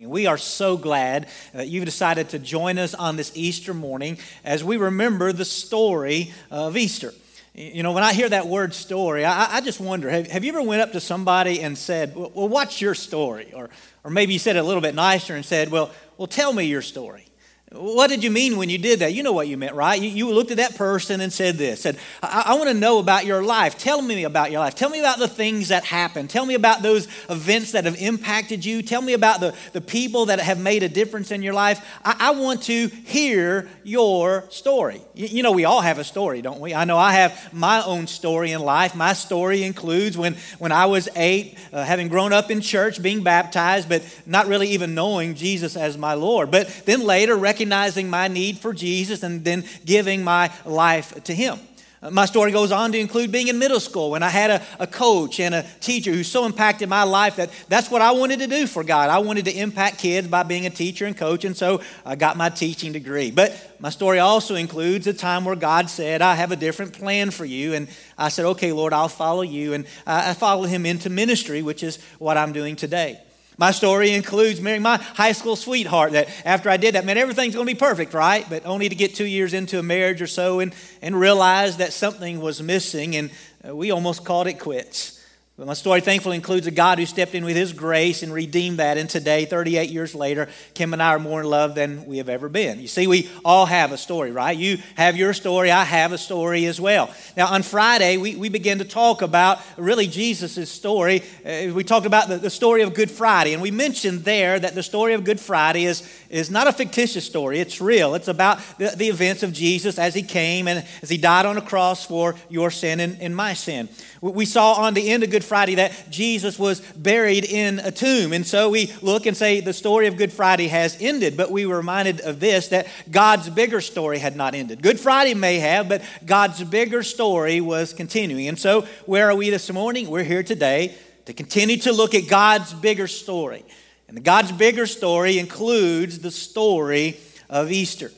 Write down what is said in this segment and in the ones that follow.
We are so glad that you've decided to join us on this Easter morning as we remember the story of Easter. You know, when I hear that word story, I, I just wonder have, have, you ever went up to somebody and said, well, what's your story? Or, or maybe you said it a little bit nicer and said, well, well, tell me your story. What did you mean when you did that? You know what you meant, right? You, you looked at that person and said this, said, I, I want to know about your life. Tell me about your life. Tell me about the things that happened. Tell me about those events that have impacted you. Tell me about the, the people that have made a difference in your life. I, I want to hear your story. You, you, know, we all have a story, don't we? I know I have my own story in life. My story includes when, when I was eight, uh, having grown up in church, being baptized, but not really even knowing Jesus as my Lord. But then later, recognizing my need for Jesus and then giving my life to Him. Uh, my story goes on to include being in middle school when I had a, a, coach and a teacher who so impacted my life that that's what I wanted to do for God. I wanted to impact kids by being a teacher and coach, and so I got my teaching degree. But my story also includes a time where God said, I have a different plan for you. And I said, Okay, Lord, I'll follow you. And I followed him into ministry, which is what I'm doing today. My story includes marrying my high school sweetheart. That after I did that, man, everything's going to be perfect, right? But only to get two years into a marriage or so and, and realize that something was missing, and uh, we almost called it quits. But my story thankfully includes a God who stepped in with his grace and redeemed that. And today, 38 years later, Kim and I are more in love than we have ever been. You see, we all have a story, right? You have your story, I have a story as well. Now, on Friday, we, we began to talk about really Jesus' story. Uh, we talked about the, the story of Good Friday, and we mentioned there that the story of Good Friday is, is not a fictitious story, it's real. It's about the, the events of Jesus as he came and as he died on a cross for your sin and, and my sin. We saw on the end of Good Friday that Jesus was buried in a tomb. And so we look and say the story of Good Friday has ended, but we were reminded of this that God's bigger story had not ended. Good Friday may have, but God's bigger story was continuing. And so where are we this morning? We're here today to continue to look at God's bigger story. And God's bigger story includes the story of Easter.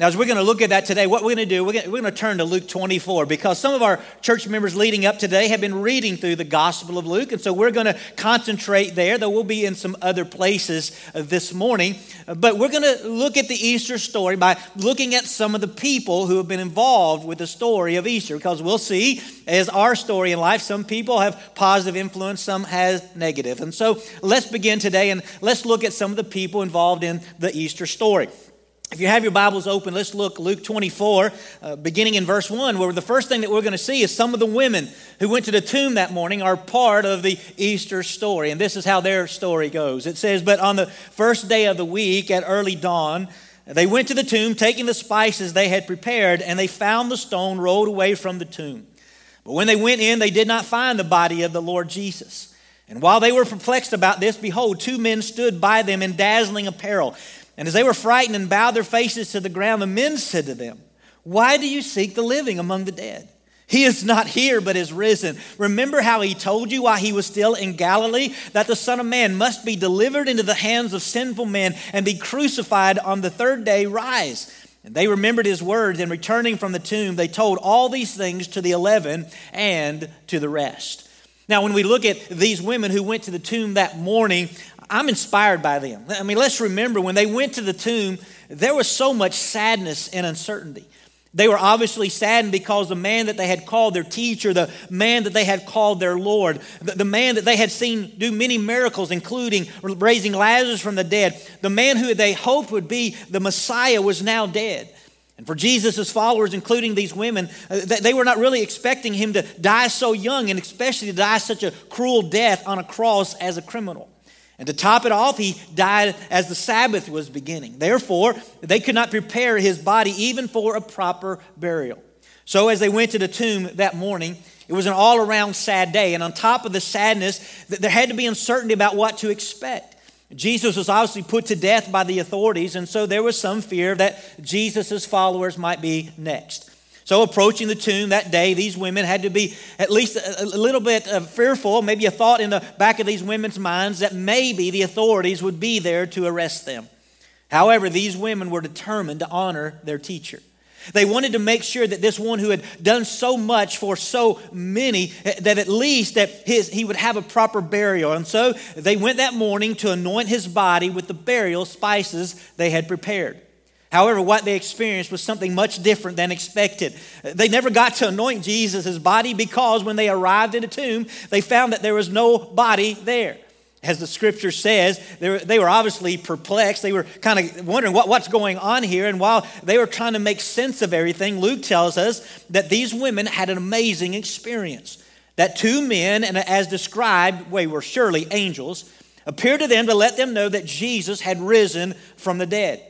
Now, as we're going to look at that today, what we're going to do, we're going, to, we're going to turn to Luke 24 because some of our church members leading up today have been reading through the Gospel of Luke. And so we're going to concentrate there, though we'll be in some other places uh, this morning. But we're going to look at the Easter story by looking at some of the people who have been involved with the story of Easter because we'll see, as our story in life, some people have positive influence, some has negative. And so let's begin today and let's look at some of the people involved in the Easter story. If you have your Bibles open, let's look Luke 24, uh, beginning in verse 1, where the first thing that we're going to see is some of the women who went to the tomb that morning are part of the Easter story. And this is how their story goes. It says, But on the first day of the week at early dawn, they went to the tomb, taking the spices they had prepared, and they found the stone rolled away from the tomb. But when they went in, they did not find the body of the Lord Jesus. And while they were perplexed about this, behold, two men stood by them in dazzling apparel. And as they were frightened and bowed their faces to the ground, the men said to them, Why do you seek the living among the dead? He is not here, but is risen. Remember how he told you while he was still in Galilee that the Son of Man must be delivered into the hands of sinful men and be crucified on the third day rise. And they remembered his words, and returning from the tomb, they told all these things to the eleven and to the rest. Now, when we look at these women who went to the tomb that morning, I'm inspired by them. I mean, let's remember when they went to the tomb, there was so much sadness and uncertainty. They were obviously saddened because the man that they had called their teacher, the man that they had called their Lord, the, the, man that they had seen do many miracles, including raising Lazarus from the dead, the man who they hoped would be the Messiah was now dead. And for Jesus' followers, including these women, uh, they were not really expecting him to die so young and especially to die such a cruel death on a cross as a criminal. And to top it off, he died as the Sabbath was beginning. Therefore, they could not prepare his body even for a proper burial. So, as they went to the tomb that morning, it was an all around sad day. And on top of the sadness, there had to be uncertainty about what to expect. Jesus was obviously put to death by the authorities, and so there was some fear that Jesus' followers might be next. So, approaching the tomb that day, these women had to be at least a, little bit uh, fearful, maybe a thought in the back of these women's minds that maybe the authorities would be there to arrest them. However, these women were determined to honor their teacher. They wanted to make sure that this one who had done so much for so many, that at least that his, he would have a proper burial. And so they went that morning to anoint his body with the burial spices they had prepared. However, what they experienced was something much different than expected. They never got to anoint Jesus' body because when they arrived in the tomb, they found that there was no body there as the scripture says, they were, they were obviously perplexed. They were kind of wondering what, what's going on here. And while they were trying to make sense of everything, Luke tells us that these women had an amazing experience. That two men, and as described, they were surely angels, appeared to them to let them know that Jesus had risen from the dead.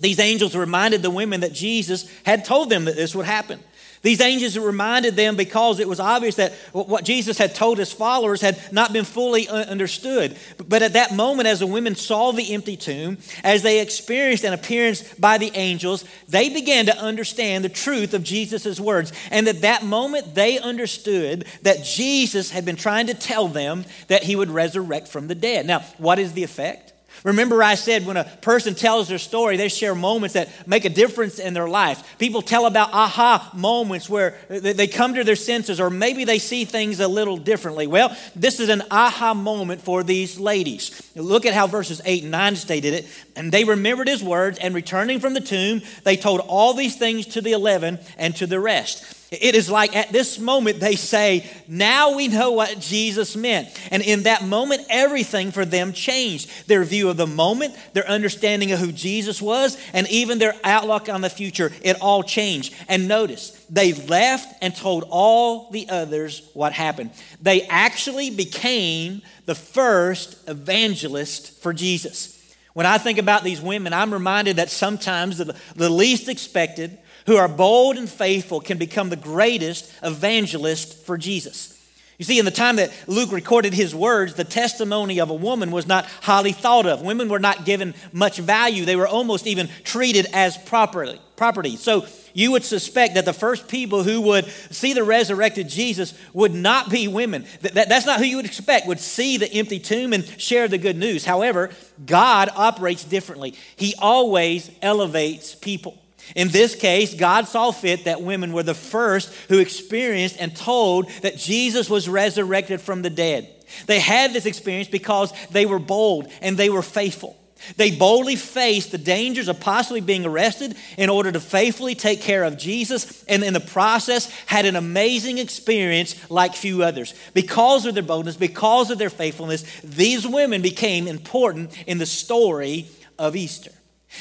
These angels reminded the women that Jesus had told them that this would happen. These angels reminded them because it was obvious that what Jesus had told his followers had not been fully understood. But at that moment, as the women saw the empty tomb, as they experienced an appearance by the angels, they began to understand the truth of Jesus' words. And at that moment, they understood that Jesus had been trying to tell them that he would resurrect from the dead. Now, what is the effect? Remember, I said when a person tells their story, they share moments that make a difference in their life. People tell about aha moments where they come to their senses, or maybe they see things a little differently. Well, this is an aha moment for these ladies. Look at how verses 8 and 9 stated it. And they remembered his words, and returning from the tomb, they told all these things to the eleven and to the rest. It is like at this moment they say, Now we know what Jesus meant. And in that moment, everything for them changed. Their view of the moment, their understanding of who Jesus was, and even their outlook on the future, it all changed. And notice, they left and told all the others what happened. They actually became the first evangelist for Jesus. When I think about these women, I'm reminded that sometimes the, the least expected, who are bold and faithful can become the greatest evangelist for Jesus. You see, in the time that Luke recorded his words, the testimony of a woman was not highly thought of. Women were not given much value. They were almost even treated as property. So you would suspect that the first people who would see the resurrected Jesus would not be women. That, that's not who you would expect, would see the empty tomb and share the good news. However, God operates differently, He always elevates people. In this case, God saw fit that women were the first who experienced and told that Jesus was resurrected from the dead. They had this experience because they were bold and they were faithful. They boldly faced the dangers of possibly being arrested in order to faithfully take care of Jesus, and in the process, had an amazing experience like few others. Because of their boldness, because of their faithfulness, these women became important in the story of Easter.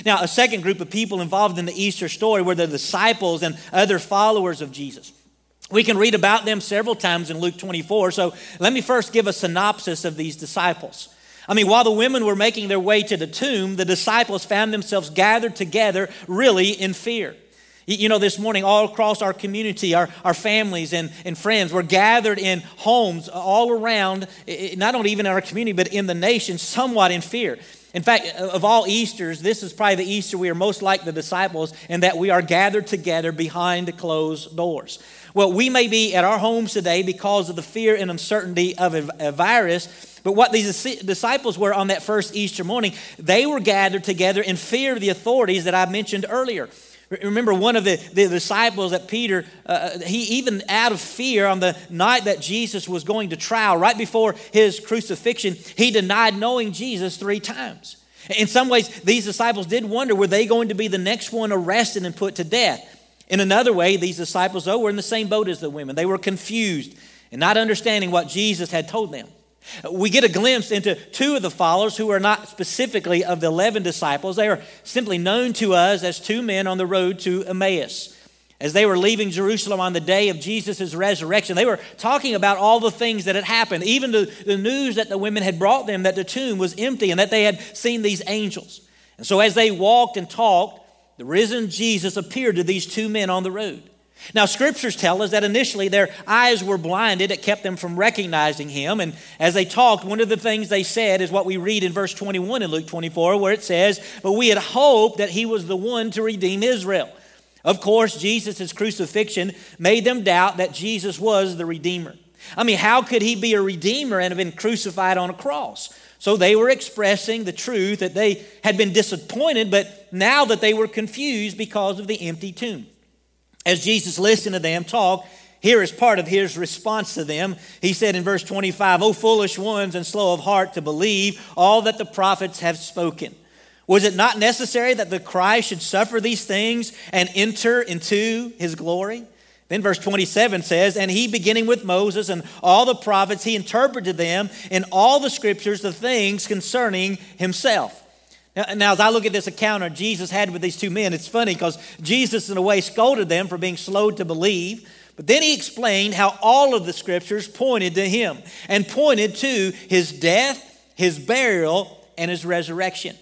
Now, a second group of people involved in the Easter story were the disciples and other followers of Jesus. We can read about them several times in Luke 24. So let me first give a synopsis of these disciples. I mean, while the women were making their way to the tomb, the disciples found themselves gathered together really in fear. You know, this morning, all across our community, our, our families and, and friends were gathered in homes all around, not only even in our community, but in the nation, somewhat in fear. In fact, of all Easters, this is probably the Easter we are most like the disciples in that we are gathered together behind closed doors. Well, we may be at our homes today because of the fear and uncertainty of a, virus, but what these disciples were on that first Easter morning, they were gathered together in fear of the authorities that I mentioned earlier. Remember, one of the, the disciples that Peter, uh, uh, he even out of fear on the night that Jesus was going to trial, right before his crucifixion, he denied knowing Jesus three times. In some ways, these disciples did wonder were they going to be the next one arrested and put to death? In another way, these disciples, though, were in the same boat as the women. They were confused and not understanding what Jesus had told them. We get a glimpse into two of the followers who are not specifically of the 11 disciples. They are simply known to us as two men on the road to Emmaus. As they were leaving Jerusalem on the day of Jesus' resurrection, they were talking about all the things that had happened, even the, the news that the women had brought them that the tomb was empty and that they had seen these angels. And so, as they walked and talked, the risen Jesus appeared to these two men on the road. Now, scriptures tell us that initially their eyes were blinded. It kept them from recognizing him. And as they talked, one of the things they said is what we read in verse 21 in Luke 24, where it says, But we had hoped that he was the one to redeem Israel. Of course, Jesus' crucifixion made them doubt that Jesus was the Redeemer. I mean, how could he be a Redeemer and have been crucified on a cross? So they were expressing the truth that they had been disappointed, but now that they were confused because of the empty tomb. As Jesus listened to them talk, here is part of his response to them. He said in verse 25, O foolish ones and slow of heart to believe all that the prophets have spoken. Was it not necessary that the Christ should suffer these things and enter into his glory? Then verse 27 says, And he, beginning with Moses and all the prophets, he interpreted them in all the scriptures the things concerning himself. Now, as I look at this encounter Jesus had with these two men, it's funny because Jesus, in a way, scolded them for being slow to believe. But then he explained how all of the scriptures pointed to him and pointed to his death, his burial, and his resurrection.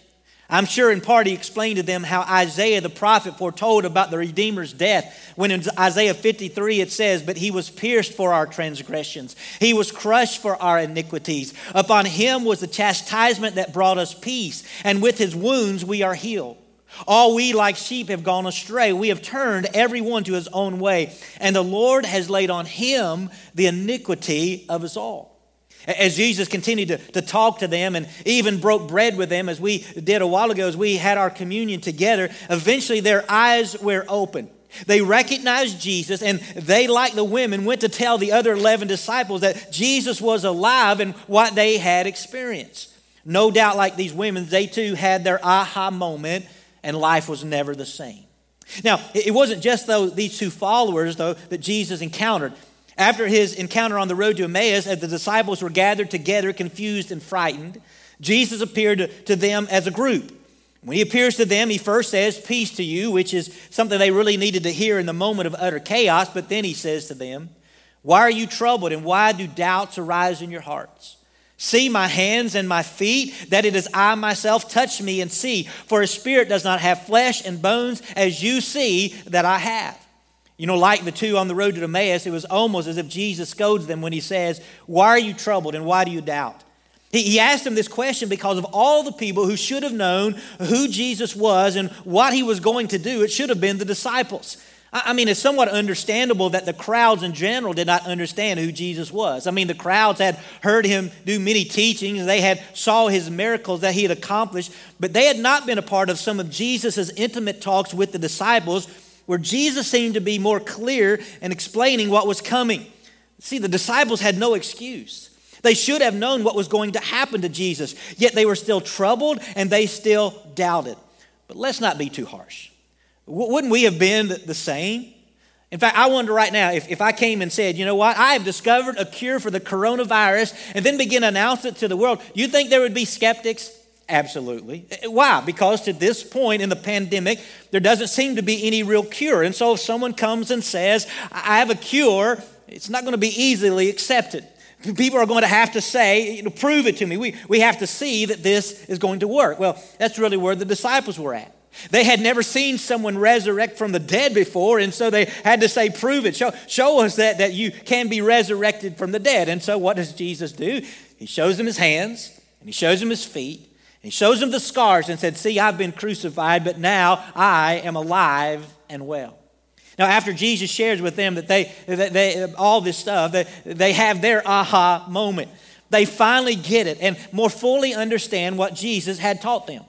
I'm sure in part he explained to them how Isaiah the prophet foretold about the Redeemer's death. When in Isaiah 53 it says, But he was pierced for our transgressions, he was crushed for our iniquities. Upon him was the chastisement that brought us peace, and with his wounds we are healed. All we like sheep have gone astray. We have turned everyone to his own way, and the Lord has laid on him the iniquity of us all. As Jesus continued to, to talk to them and even broke bread with them, as we did a while ago, as we had our communion together, eventually their eyes were open. They recognized Jesus, and they, like the women, went to tell the other 11 disciples that Jesus was alive and what they had experienced. No doubt, like these women, they too had their aha moment, and life was never the same. Now, it wasn't just though these two followers, though, that Jesus encountered. After his encounter on the road to Emmaus, as the disciples were gathered together, confused and frightened, Jesus appeared to them as a group. When he appears to them, he first says, Peace to you, which is something they really needed to hear in the moment of utter chaos. But then he says to them, Why are you troubled, and why do doubts arise in your hearts? See my hands and my feet, that it is I myself. Touch me and see, for a spirit does not have flesh and bones as you see that I have. You know, like the two on the road to Emmaus, it was almost as if Jesus scolds them when he says, Why are you troubled and why do you doubt? He, he asked them this question because of all the people who should have known who Jesus was and what he was going to do. It should have been the disciples. I mean, it's somewhat understandable that the crowds in general did not understand who Jesus was. I mean, the crowds had heard him do many teachings, they had saw his miracles that he had accomplished, but they had not been a part of some of Jesus' intimate talks with the disciples where Jesus seemed to be more clear in explaining what was coming. See, the disciples had no excuse. They should have known what was going to happen to Jesus, yet they were still troubled and they still doubted. But let's not be too harsh. Wouldn't we have been the same? In fact, I wonder right now if, if I came and said, you know what, I have discovered a cure for the coronavirus and then begin to announce it to the world, you think there would be skeptics? Absolutely. Uh, why? Because to this point in the pandemic, there doesn't seem to be any real cure. And so if someone comes and says, I have a cure, it's not going to be easily accepted. People are going to have to say, prove it to me. We, we have to see that this is going to work. Well, that's really where the disciples were at. They had never seen someone resurrect from the dead before, and so they had to say, Prove it. Show, show us that, that you can be resurrected from the dead. And so, what does Jesus do? He shows them his hands, and he shows them his feet, he shows them the scars and said, See, I've been crucified, but now I am alive and well. Now, after Jesus shares with them that they, that they all this stuff, they, they have their aha moment. They finally get it and more fully understand what Jesus had taught them.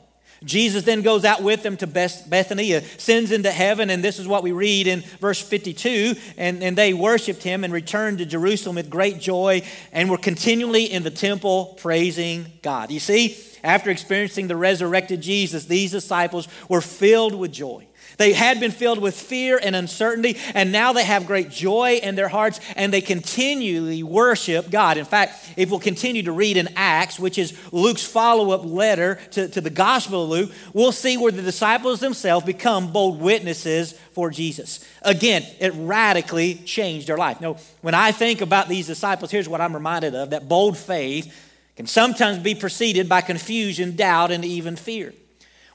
Jesus then goes out with them to Bethany, ascends into heaven, and this is what we read in verse 52. And, and they worshiped him and returned to Jerusalem with great joy and were continually in the temple praising God. You see, after experiencing the resurrected Jesus, these disciples were filled with joy. They had been filled with fear and uncertainty, and now they have great joy in their hearts, and they continually worship God. In fact, if we'll continue to read in Acts, which is Luke's follow up letter to, to the Gospel of Luke, we'll see where the disciples themselves become bold witnesses for Jesus. Again, it radically changed their life. Now, when I think about these disciples, here's what I'm reminded of that bold faith can sometimes be preceded by confusion, doubt, and even fear.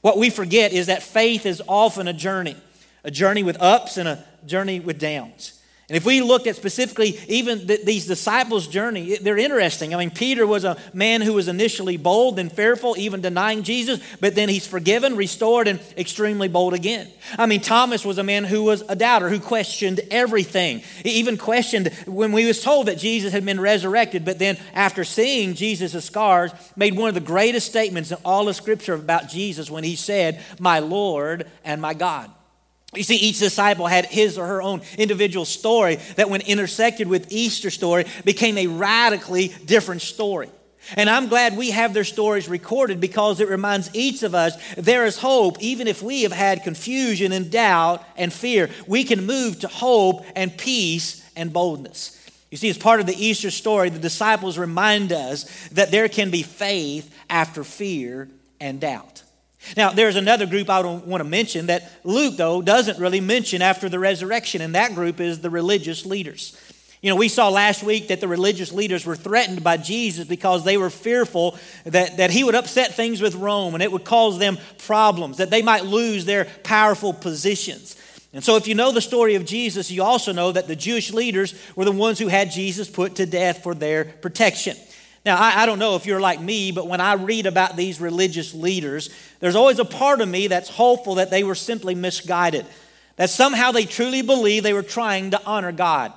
What we forget is that faith is often a journey, a journey with ups and a journey with downs. And if we look at specifically even th- these disciples' journey, they're interesting. I mean, Peter was a man who was initially bold and fearful, even denying Jesus, but then he's forgiven, restored, and extremely bold again. I mean, Thomas was a man who was a doubter, who questioned everything. He even questioned when we was told that Jesus had been resurrected, but then after seeing Jesus' scars, made one of the greatest statements in all of Scripture about Jesus when he said, My Lord and my God. You see, each disciple had his or her own individual story that, when intersected with Easter story, became a radically different story. And I'm glad we have their stories recorded because it reminds each of us there is hope, even if we have had confusion and doubt and fear. We can move to hope and peace and boldness. You see, as part of the Easter story, the disciples remind us that there can be faith after fear and doubt. Now, there's another group I don't want to mention that Luke, though, doesn't really mention after the resurrection, and that group is the religious leaders. You know, we saw last week that the religious leaders were threatened by Jesus because they were fearful that, that he would upset things with Rome and it would cause them problems, that they might lose their powerful positions. And so, if you know the story of Jesus, you also know that the Jewish leaders were the ones who had Jesus put to death for their protection. Now, I, I, don't know if you're like me, but when I read about these religious leaders, there's always a part of me that's hopeful that they were simply misguided, that somehow they truly believe they were trying to honor God.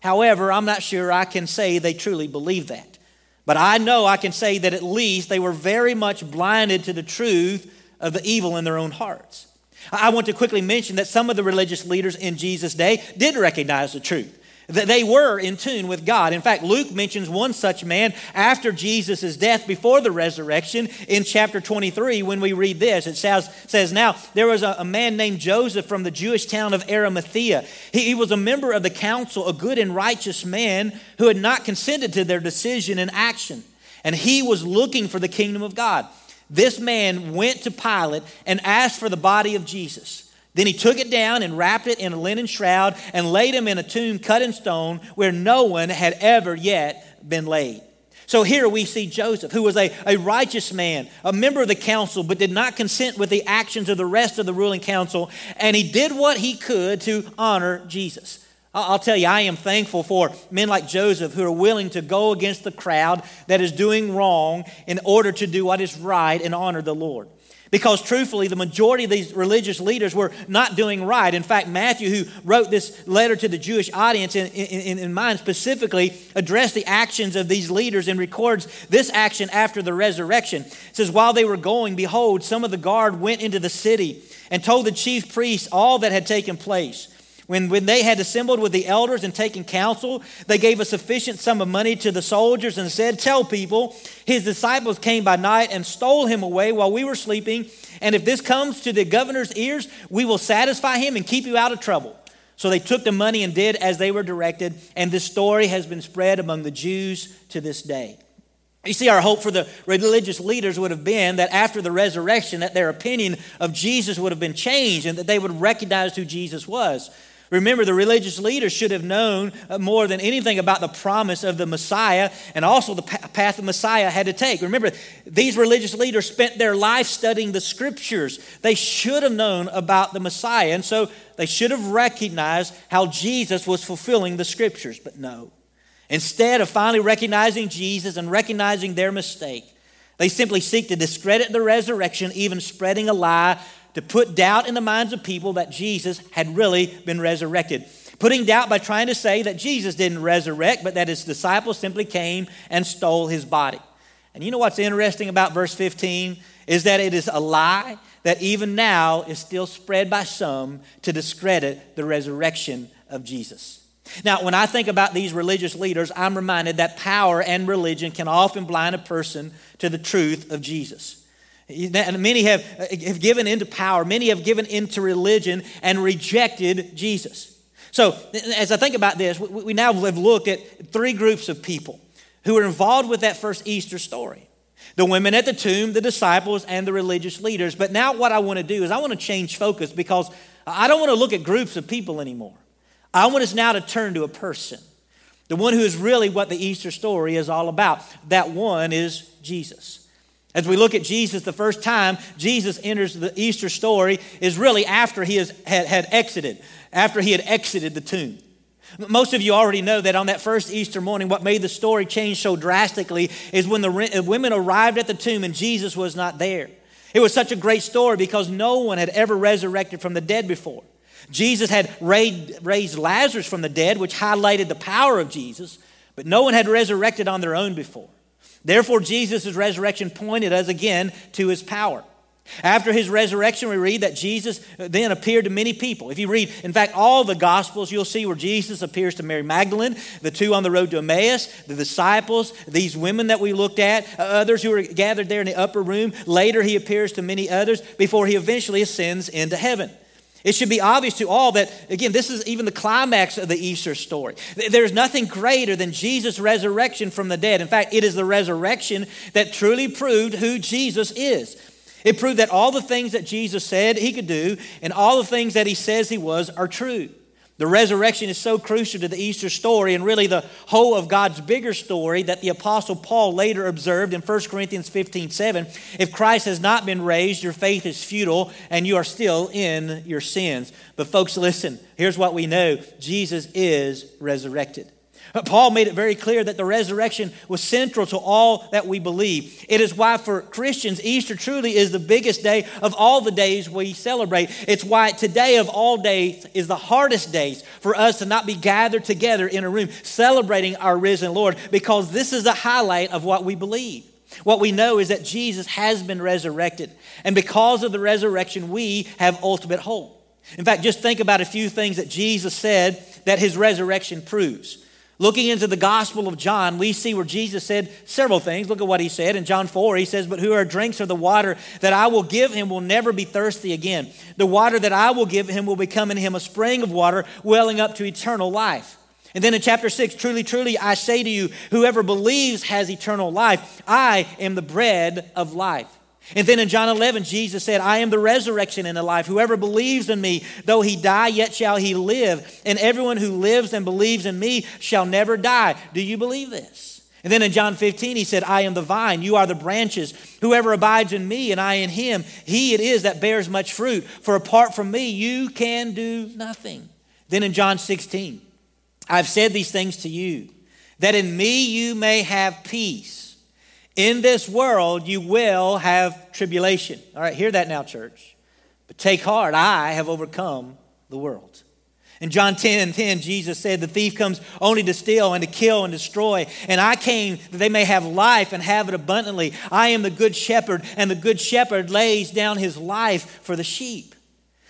However, I'm not sure I can say they truly believe that. But I know I can say that at least they were very much blinded to the truth of the evil in their own hearts. I want to quickly mention that some of the religious leaders in Jesus' day did recognize the truth they were in tune with God. In fact, Luke mentions one such man after Jesus' death before the resurrection in chapter 23 when we read this. It says, says Now, there was a, a man named Joseph from the Jewish town of Arimathea. He, he was a member of the council, a good and righteous man who had not consented to their decision and action. And he was looking for the kingdom of God. This man went to Pilate and asked for the body of Jesus. Then he took it down and wrapped it in a linen shroud and laid him in a tomb cut in stone where no one had ever yet been laid. So here we see Joseph, who was a, a righteous man, a member of the council, but did not consent with the actions of the rest of the ruling council, and he did what he could to honor Jesus. I'll tell you, I am thankful for men like Joseph who are willing to go against the crowd that is doing wrong in order to do what is right and honor the Lord. Because truthfully, the majority of these religious leaders were not doing right. In fact, Matthew, who wrote this letter to the Jewish audience in, in, in, mind, specifically addressed the actions of these leaders and records this action after the resurrection. It says, While they were going, behold, some of the guard went into the city and told the chief priests all that had taken place. When, when they had assembled with the elders and taken counsel, they gave a sufficient sum of money to the soldiers and said, Tell people, his disciples came by night and stole him away while we were sleeping. And if this comes to the governor's ears, we will satisfy him and keep you out of trouble. So they took the money and did as they were directed. And this story has been spread among the Jews to this day. You see, our hope for the religious leaders would have been that after the resurrection, that their opinion of Jesus would have been changed and that they would recognize who Jesus was. Remember, the religious leaders should have known uh, more than anything about the promise of the Messiah and also the path the Messiah had to take. Remember, these religious leaders spent their life studying the scriptures. They should have known about the Messiah, and so they should have recognized how Jesus was fulfilling the scriptures, but no. Instead of finally recognizing Jesus and recognizing their mistake, they simply seek to discredit the resurrection, even spreading a lie to put doubt in the minds of people that Jesus had really been resurrected. Putting doubt by trying to say that Jesus didn't resurrect, but that his disciples simply came and stole his body. And you know what's interesting about verse 15 is that it is a lie that even now is still spread by some to discredit the resurrection of Jesus. Now, when I think about these religious leaders, I'm reminded that power and religion can often blind a person to the truth of Jesus. And many have, uh, have given into power, many have given into religion and rejected Jesus. So, as I think about this, we now have looked at three groups of people who were involved with that first Easter story the women at the tomb, the disciples, and the religious leaders. But now, what I want to do is I want to change focus because I don't want to look at groups of people anymore. I want us now to turn to a person, the one who is really what the Easter story is all about. That one is Jesus. As we look at Jesus, the first time Jesus enters the Easter story is really after he has, had, had exited, after he had exited the tomb. Most of you already know that on that first Easter morning, what made the story change so drastically is when the uh, women arrived at the tomb and Jesus was not there. It was such a great story because no one had ever resurrected from the dead before. Jesus had raised Lazarus from the dead, which highlighted the power of Jesus, but no one had resurrected on their own before. Therefore, Jesus' resurrection pointed us again to his power. After his resurrection, we read that Jesus then appeared to many people. If you read, in fact, all the Gospels, you'll see where Jesus appears to Mary Magdalene, the two on the road to Emmaus, the disciples, these women that we looked at, uh, others who were gathered there in the upper room. Later, he appears to many others before he eventually ascends into heaven. It should be obvious to all that, again, this is even the climax of the Easter story. There's nothing greater than Jesus' resurrection from the dead. In fact, it is the resurrection that truly proved who Jesus is. It proved that all the things that Jesus said he could do and all the things that he says he was are true. The resurrection is so crucial to the Easter story and really the whole of God's bigger story that the Apostle Paul later observed in 1 Corinthians 15 7. If Christ has not been raised, your faith is futile and you are still in your sins. But, folks, listen, here's what we know Jesus is resurrected. Paul made it very clear that the resurrection was central to all that we believe. It is why, for Christians, Easter truly is the biggest day of all the days we celebrate. It's why today, of all days, is the hardest days for us to not be gathered together in a room celebrating our risen Lord, because this is the highlight of what we believe. What we know is that Jesus has been resurrected, and because of the resurrection, we have ultimate hope. In fact, just think about a few things that Jesus said that his resurrection proves. Looking into the Gospel of John, we see where Jesus said several things. Look at what he said in John 4. He says, But whoever drinks of the water that I will give him will never be thirsty again. The water that I will give him will become in him a spring of water welling up to eternal life. And then in chapter 6, truly, truly, I say to you, whoever believes has eternal life. I am the bread of life. And then in John 11, Jesus said, I am the resurrection and the life. Whoever believes in me, though he die, yet shall he live. And everyone who lives and believes in me shall never die. Do you believe this? And then in John 15, he said, I am the vine, you are the branches. Whoever abides in me and I in him, he it is that bears much fruit. For apart from me, you can do nothing. Then in John 16, I've said these things to you, that in me you may have peace. In this world, you will have tribulation. All right, hear that now, church. But take heart, I have overcome the world. In John 10 and 10, Jesus said, The thief comes only to steal and to kill and destroy. And I came that they may have life and have it abundantly. I am the good shepherd, and the good shepherd lays down his life for the sheep.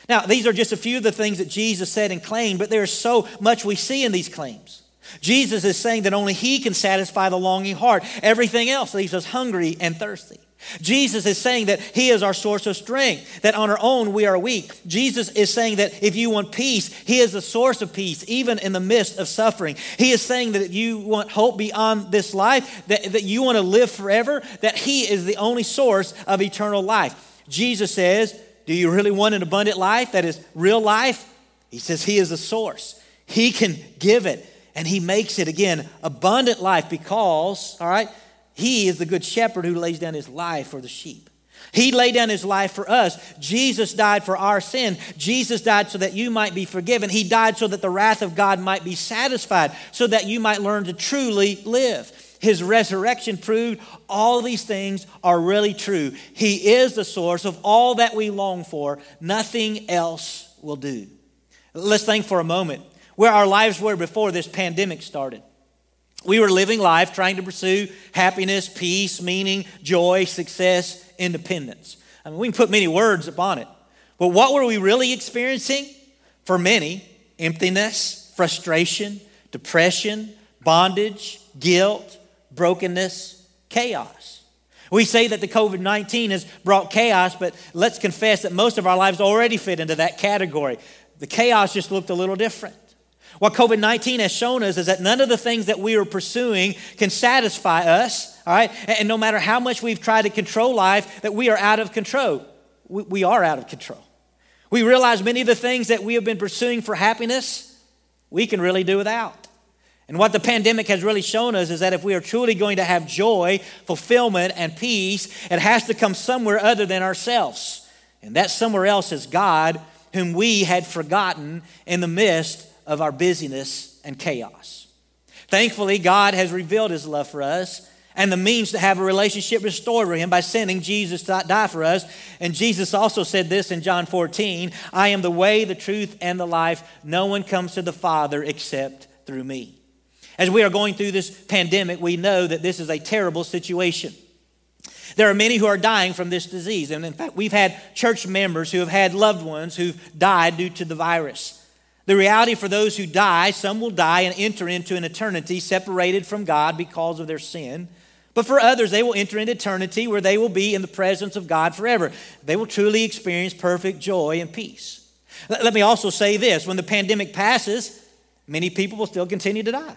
Now, these are just a few of the things that Jesus said and claimed, but there's so much we see in these claims. Jesus is saying that only He can satisfy the longing heart. Everything else leaves us hungry and thirsty. Jesus is saying that He is our source of strength, that on our own we are weak. Jesus is saying that if you want peace, He is the source of peace, even in the midst of suffering. He is saying that if you want hope beyond this life, that, that you want to live forever, that He is the only source of eternal life. Jesus says, Do you really want an abundant life that is real life? He says He is the source, He can give it and he makes it again abundant life because, all right, he is the good shepherd who lays down his life for the sheep. He laid down his life for us. Jesus died for our sin. Jesus died so that you might be forgiven. He died so that the wrath of God might be satisfied, so that you might learn to truly live. His resurrection proved all these things are really true. He is the source of all that we long for. Nothing else will do. Let's think for a moment where our lives were before this pandemic started. We were living life trying to pursue happiness, peace, meaning, joy, success, independence. I mean, we can put many words upon it. But what were we really experiencing? For many, emptiness, frustration, depression, bondage, guilt, brokenness, chaos. We say that the COVID 19 has brought chaos, but let's confess that most of our lives already fit into that category. The chaos just looked a little different. What COVID 19 has shown us is that none of the things that we are pursuing can satisfy us, all right? And no matter how much we've tried to control life, that we are out of control. We, we are out of control. We realize many of the things that we have been pursuing for happiness, we can really do without. And what the pandemic has really shown us is that if we are truly going to have joy, fulfillment, and peace, it has to come somewhere other than ourselves. And that somewhere else is God, whom we had forgotten in the midst of our busyness and chaos. Thankfully, God has revealed his love for us and the means to have a relationship restored with him by sending Jesus to die for us. And Jesus also said this in John 14 I am the way, the truth, and the life. No one comes to the Father except through me. As we are going through this pandemic, we know that this is a terrible situation. There are many who are dying from this disease. And in fact, we've had church members who have had loved ones who've died due to the virus. The reality for those who die, some will die and enter into an eternity separated from God because of their sin. But for others, they will enter into eternity where they will be in the presence of God forever. They will truly experience perfect joy and peace. Let me also say this when the pandemic passes, many people will still continue to die.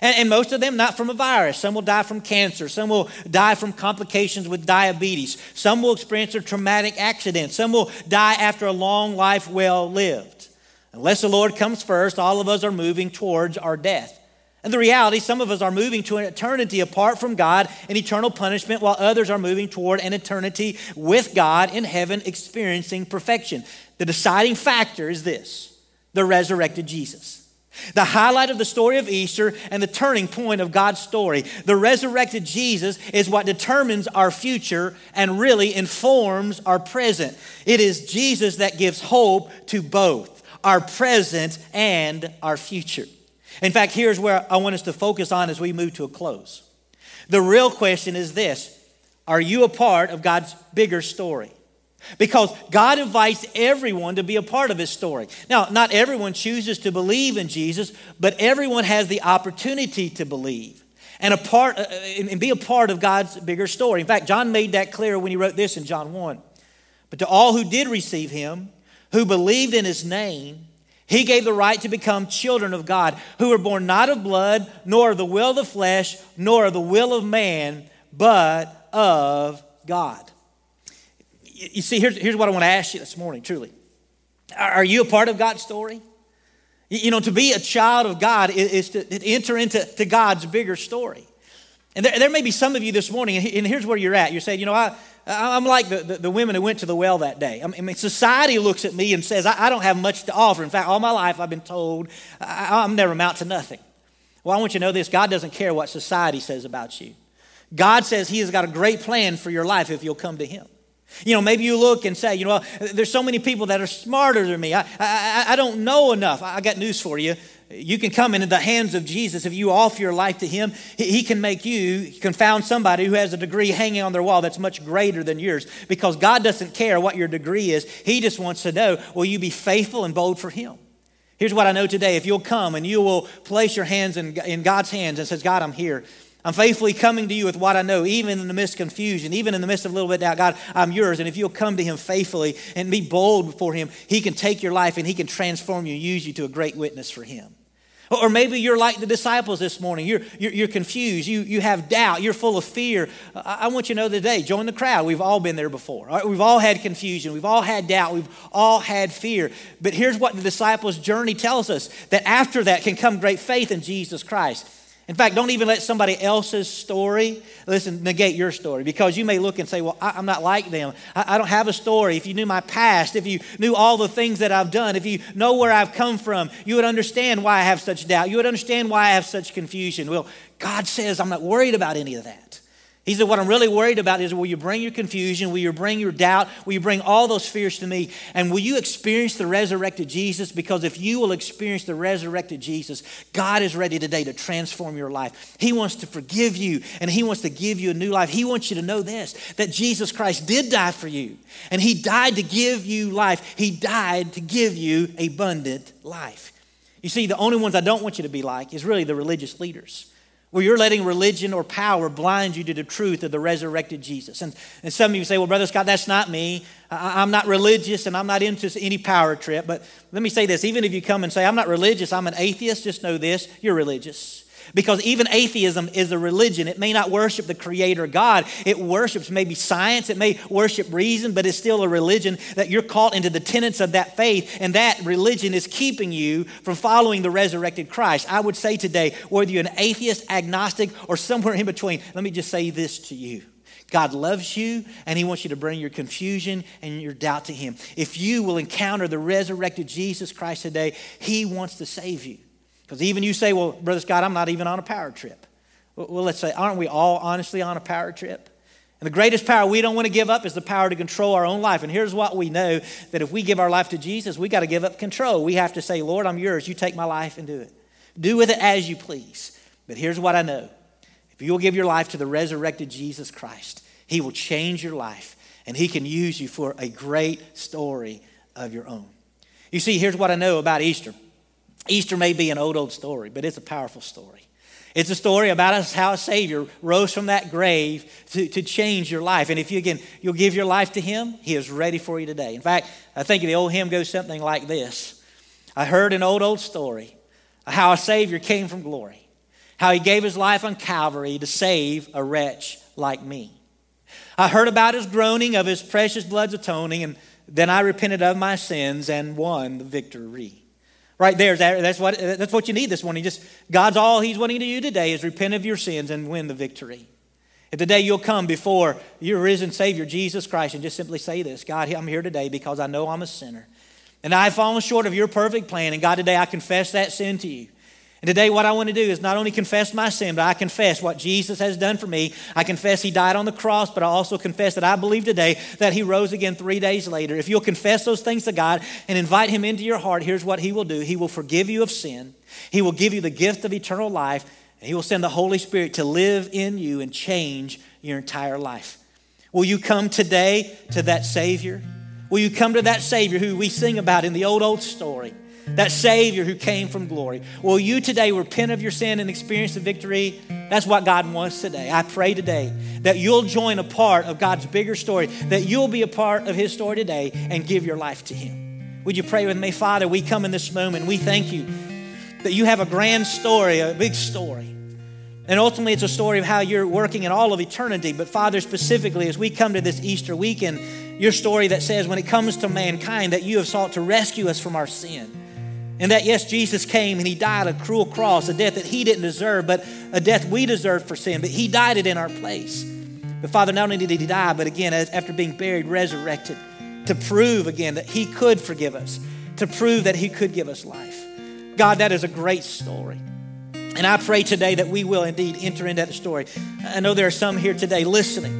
And, and, most of them not from a virus. Some will die from cancer. Some will die from complications with diabetes. Some will experience a traumatic accident. Some will die after a long life well lived. Unless the Lord comes first, all of us are moving towards our death. And the reality, some of us are moving to an eternity apart from God in eternal punishment, while others are moving toward an eternity with God in heaven, experiencing perfection. The deciding factor is this the resurrected Jesus. The highlight of the story of Easter and the turning point of God's story. The resurrected Jesus is what determines our future and really informs our present. It is Jesus that gives hope to both our present and our future. In fact, here's where I want us to focus on as we move to a close. The real question is this Are you a part of God's bigger story? Because God invites everyone to be a part of his story. Now, not everyone chooses to believe in Jesus, but everyone has the opportunity to believe and, a part, uh, and be a part of God's bigger story. In fact, John made that clear when he wrote this in John 1. But to all who did receive him, who believed in his name, he gave the right to become children of God, who were born not of blood, nor of the will of the flesh, nor of the will of man, but of God you see, here's, here's what I want to ask you this morning, truly. Are you a part of God's story? You know, to be a child of God is to enter into to God's bigger story. And there, there may be some of you this morning, and here's where you're at. You're saying, you know, I, I'm like the, the, the women who went to the well that day. I mean, society looks at me and says, I, I don't have much to offer. In fact, all my life I've been told I, I'm never amount to nothing. Well, I want you to know this God doesn't care what society says about you. God says He has got a great plan for your life if you'll come to Him. You know, maybe you look and say, you know, there's so many people that are smarter than me. I, I, I don't know enough. I got news for you. You can come into the hands of Jesus. If you offer your life to Him, He can make you confound somebody who has a degree hanging on their wall that's much greater than yours because God doesn't care what your degree is. He just wants to know will you be faithful and bold for Him? Here's what I know today. If you'll come and you will place your hands in, in God's hands and says, God, I'm here. I'm faithfully coming to you with what I know, even in the midst of confusion, even in the midst of a little bit of doubt. God, I'm yours. And if you'll come to Him faithfully and be bold before Him, He can take your life and He can transform you, use you to a great witness for Him. Or maybe you're like the disciples this morning. You're, you're, you're, confused. You, you have doubt. You're full of fear. I, I want you to know today, join the crowd. We've all been there before. We've all had confusion. We've all had doubt. We've all had fear. But here's what the disciples' journey tells us that after that can come great faith in Jesus Christ. In fact, don't even let somebody else's story, listen, negate your story because you may look and say, Well, I, am not like them. I, I, don't have a story. If you knew my past, if you knew all the things that I've done, if you know where I've come from, you would understand why I have such doubt. You would understand why I have such confusion. Well, God says, I'm not worried about any of that. He said, What I'm really worried about is will you bring your confusion? Will you bring your doubt? Will you bring all those fears to me? And will you experience the resurrected Jesus? Because if you will experience the resurrected Jesus, God is ready today to transform your life. He wants to forgive you and He wants to give you a new life. He wants you to know this that Jesus Christ did die for you, and He died to give you life. He died to give you abundant life. You see, the only ones I don't want you to be like is really the religious leaders where you're letting religion or power blind you to the truth of the resurrected Jesus. And, and some of you say, well, Brother Scott, that's not me. I, I'm not religious and I'm not into any power trip. But let me say this even if you come and say, I'm not religious, I'm an atheist, just know this you're religious. Because even atheism is a religion. It may not worship the creator God. It worships maybe science, it may worship reason, but it's still a religion that you're caught into the tenets of that faith, and that religion is keeping you from following the resurrected Christ. I would say today, whether you're an atheist, agnostic, or somewhere in between, let me just say this to you. God loves you and He wants you to bring your confusion and your doubt to Him. If you will encounter the resurrected Jesus Christ today, He wants to save you. Because even you say, well, Brother Scott, I'm not even on a power trip. Well, let's say, aren't we all honestly on a power trip? And the greatest power we don't want to give up is the power to control our own life. And here's what we know that if we give our life to Jesus, we got to give up control. We have to say, Lord, I'm yours. You take my life and do it. Do with it as you please. But here's what I know if you'll give your life to the resurrected Jesus Christ, He will change your life, and He can use you for a great story of your own. You see, here's what I know about Easter Easter may be an old, old story, but it's a powerful story. It's a story about us how a Savior rose from that grave to, to change your life. And if you, again, you'll give your life to Him, He is ready for you today. In fact, I think the old hymn goes something like this I heard an old, old story how a Savior came from glory, how He gave His life on Calvary to save a wretch like me. I heard about His groaning, of His precious blood's atoning, and then I repented of my sins and won the victory. Right there, that's what, that's what you need this morning. Just God's all He's wanting to do today is repent of your sins and win the victory. If today you'll come before your risen Savior, Jesus Christ, and just simply say this God, I'm here today because I know I'm a sinner. And I've fallen short of your perfect plan. And God, today I confess that sin to you. And today, what I want to do is not only confess my sin, but I confess what Jesus has done for me. I confess He died on the cross, but I also confess that I believe today that He rose again three days later. If you'll confess those things to God and invite Him into your heart, here's what He will do He will forgive you of sin, He will give you the gift of eternal life, and He will send the Holy Spirit to live in you and change your entire life. Will you come today to that Savior? Will you come to that Savior who we sing about in the old, old story? That Savior who came from glory. Will you today repent of your sin and experience the victory? That's what God wants today. I pray today that you'll join a part of God's bigger story, that you'll be a part of His story today and give your life to Him. Would you pray with me? Father, we come in this moment. We thank you that you have a grand story, a big story. And ultimately, it's a story of how you're working in all of eternity. But, Father, specifically, as we come to this Easter weekend, your story that says, when it comes to mankind, that you have sought to rescue us from our sin. And that, yes, Jesus came and he died a cruel cross, a death that he didn't deserve, but a death we deserved for sin, but he died it in our place. But Father, not only did he die, but again, after being buried, resurrected to prove again that he could forgive us, to prove that he could give us life. God, that is a great story. And I pray today that we will indeed enter into that story. I know there are some here today listening.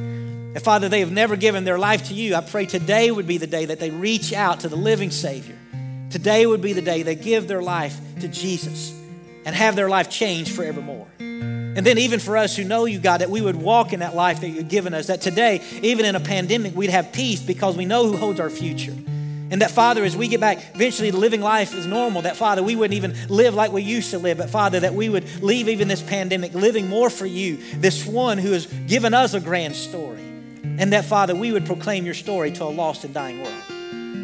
And Father, they have never given their life to you. I pray today would be the day that they reach out to the living Savior Today would be the day they give their life to Jesus and have their life changed forevermore. And then, even for us who know you, God, that we would walk in that life that you've given us, that today, even in a pandemic, we'd have peace because we know who holds our future. And that, Father, as we get back, eventually living life is normal. That, Father, we wouldn't even live like we used to live. But, Father, that we would leave even this pandemic living more for you, this one who has given us a grand story. And that, Father, we would proclaim your story to a lost and dying world.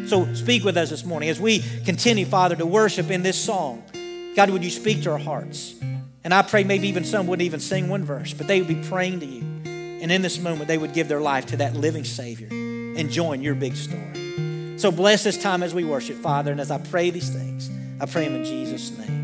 So speak with us this morning as we continue, Father, to worship in this song. God, would you speak to our hearts? And I pray maybe even some wouldn't even sing one verse, but they would be praying to you. And in this moment, they would give their life to that living Savior and join your big story. So bless this time as we worship, Father. And as I pray these things, I pray them in Jesus' name.